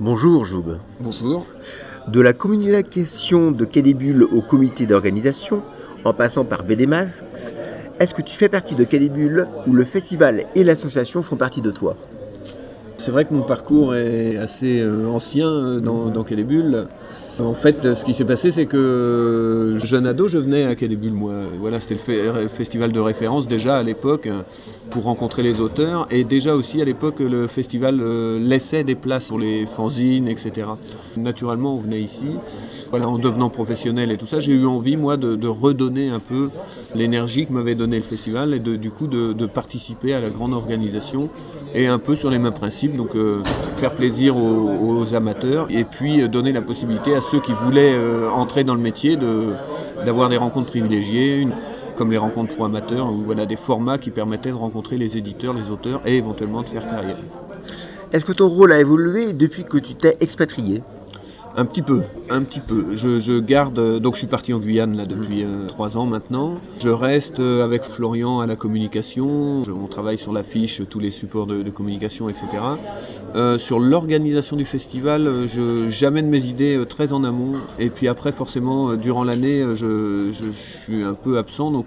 Bonjour Joub. Bonjour. De la communication de Quai des Bulles au comité d'organisation, en passant par BDMAX, est-ce que tu fais partie de Quai des Bulles où le festival et l'association font partie de toi? C'est vrai que mon parcours est assez euh, ancien euh, dans, dans Quai des Bulles. En fait, ce qui s'est passé, c'est que jeune ado, je venais à moi. Voilà, c'était le fe- festival de référence déjà à l'époque euh, pour rencontrer les auteurs. Et déjà aussi à l'époque, le festival euh, laissait des places pour les fanzines, etc. Naturellement, on venait ici. Voilà, en devenant professionnel et tout ça, j'ai eu envie, moi, de, redonner un peu l'énergie que m'avait donné le festival et du coup de participer à la grande organisation et un peu sur les mêmes principes, donc euh, faire plaisir aux, amateurs et puis euh, donner la possibilité à ceux qui voulaient euh, entrer dans le métier d'avoir des rencontres privilégiées, comme les rencontres pro amateurs, ou voilà des formats qui permettaient de rencontrer les éditeurs, les auteurs et éventuellement de faire carrière. Est-ce que ton rôle a évolué depuis que tu t'es expatrié? Un petit peu, un petit peu. Je, je garde, euh, donc je suis parti en Guyane là depuis euh, trois ans maintenant. Je reste euh, avec Florian à la communication. Je- on travaille sur l'affiche, tous les supports de, de communication, etc. Euh, sur l'organisation du festival, je j'amène mes idées très en amont. Et puis après, forcément, durant l'année, je, je suis un peu absent. Donc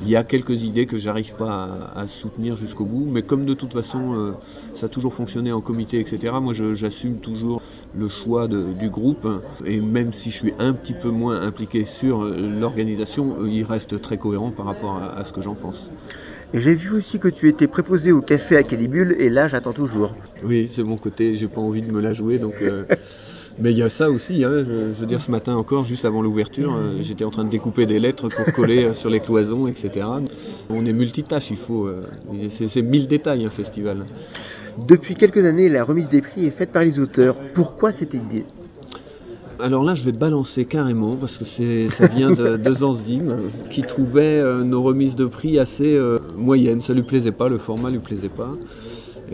il y a quelques idées que j'arrive pas à, à soutenir jusqu'au bout, mais comme de toute façon euh, ça a toujours fonctionné en comité, etc., moi j'assume toujours le choix de- du groupe, et même si je suis un petit peu moins impliqué sur euh, l'organisation, euh, il reste très cohérent par rapport à, à ce que j'en pense. J'ai vu aussi que tu étais préposé au café à Bulles et là j'attends toujours. Oui, c'est mon côté, j'ai pas envie de me la jouer, donc... euh, Mais il y a ça aussi, hein, je, je veux dire, ce matin encore, juste avant l'ouverture, euh, j'étais en train de découper des lettres pour coller euh, sur les cloisons, etc. On est multitâche, il faut... euh, c'est mille détails, un festival. Depuis quelques années, la remise des prix est faite par les auteurs. Pourquoi cette idée? Alors là, je vais balancer carrément parce que c'est, ça vient de, de Zanzim qui trouvait euh, nos remises de prix assez moyennes. Ça lui plaisait pas, le format lui plaisait pas.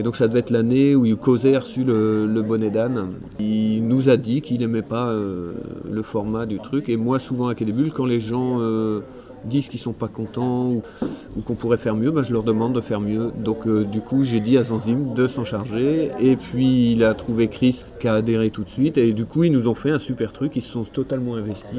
Et donc ça devait être l'année où Cosé a reçu le, bonnet d'âne. Il nous a dit qu'il aimait pas euh, le format du truc. Et moi, souvent à Bulles, quand les gens euh, disent qu'ils sont pas contents ou, ou qu'on pourrait faire mieux, ben, je leur demande de faire mieux. Donc euh, du coup, j'ai dit à Zanzim de s'en charger. Et puis il a trouvé Chris qui a adhéré tout de suite. Et du coup, ils nous ont fait un super truc. Ils se sont totalement investis.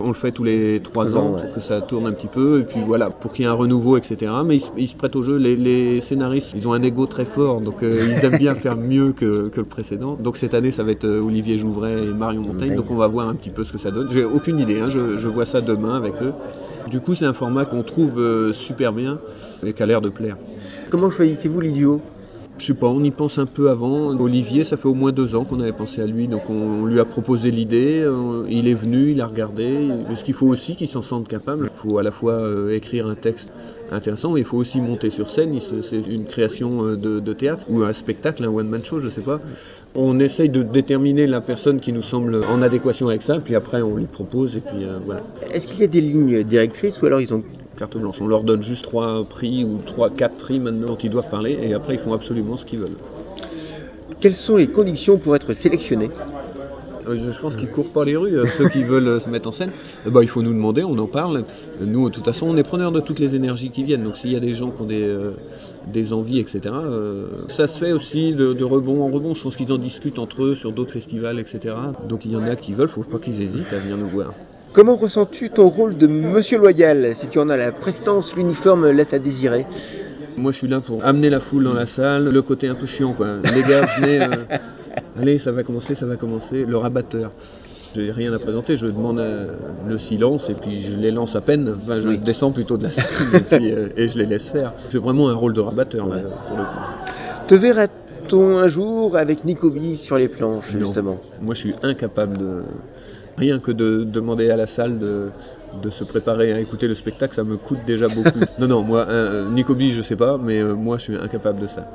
On le fait tous les trois ans, pour que ça tourne un petit peu. Et puis voilà, pour qu'il y ait un renouveau, etc. Mais ils, se- ils se prêtent au jeu. Les, les scénaristes, ils ont un ego très fort. Donc euh, ils aiment bien faire mieux que, que le précédent. Donc cette année, ça va être euh, Olivier Jouvray et Marion Montaigne. Donc on va voir un petit peu ce que ça donne. J'ai aucune idée. hein. Je, je vois ça demain avec eux. Du coup, c'est un format qu'on trouve euh, super bien et qui a l'air de plaire. Comment choisissez-vous l'idiot Je sais pas, on y pense un peu avant. Olivier, ça fait au moins deux ans qu'on avait pensé à lui, donc on lui a proposé l'idée. euh, Il est venu, il a regardé. Ce qu'il faut aussi qu'il s'en sente capable. Il faut à la fois euh, écrire un texte intéressant, mais il faut aussi monter sur scène. C'est une création euh, de, théâtre ou un spectacle, un one-man show, je sais pas. On essaye de déterminer la personne qui nous semble en adéquation avec ça, puis après on lui propose et puis voilà. Est-ce qu'il y a des lignes directrices ou alors ils ont Carte blanche. On leur donne juste trois prix ou trois, quatre prix maintenant dont ils doivent parler et après ils font absolument ce qu'ils veulent. Quelles sont les conditions pour être sélectionné Euh, Je pense qu'ils courent pas les rues, euh, ceux qui veulent euh, se mettre en scène. Bah, il faut nous demander, on en parle. Nous, de toute façon, on est preneurs de toutes les énergies qui viennent. Donc, s'il y a des gens qui ont des, euh, des envies, etc., euh, ça se fait aussi de, de rebond en rebond. Je pense qu'ils en discutent entre eux sur d'autres festivals, etc. Donc, il y en a qui veulent, faut pas qu'ils hésitent à venir nous voir. Comment ressens-tu ton rôle de monsieur loyal Si tu en as la prestance, l'uniforme laisse à désirer? Moi, je suis là pour amener la foule dans la salle, le côté un peu chiant, quoi. Les gars, venez, euh, allez, ça va commencer, ça va commencer. Le rabatteur. J'ai rien à présenter, je demande euh, le silence et puis je les lance à peine. Enfin, je Oui. descends plutôt de la et, puis, euh, et je les laisse faire. C'est vraiment un rôle de rabatteur, là, pour le coup. Te verra-t-on un jour avec Nicobi sur les planches, Non. justement? Moi, je suis incapable de. Rien que de demander à la salle de, de se préparer à écouter le spectacle, ça me coûte déjà beaucoup. non, non, moi, euh, Nicobi, je sais pas, mais euh, moi, je suis incapable de ça.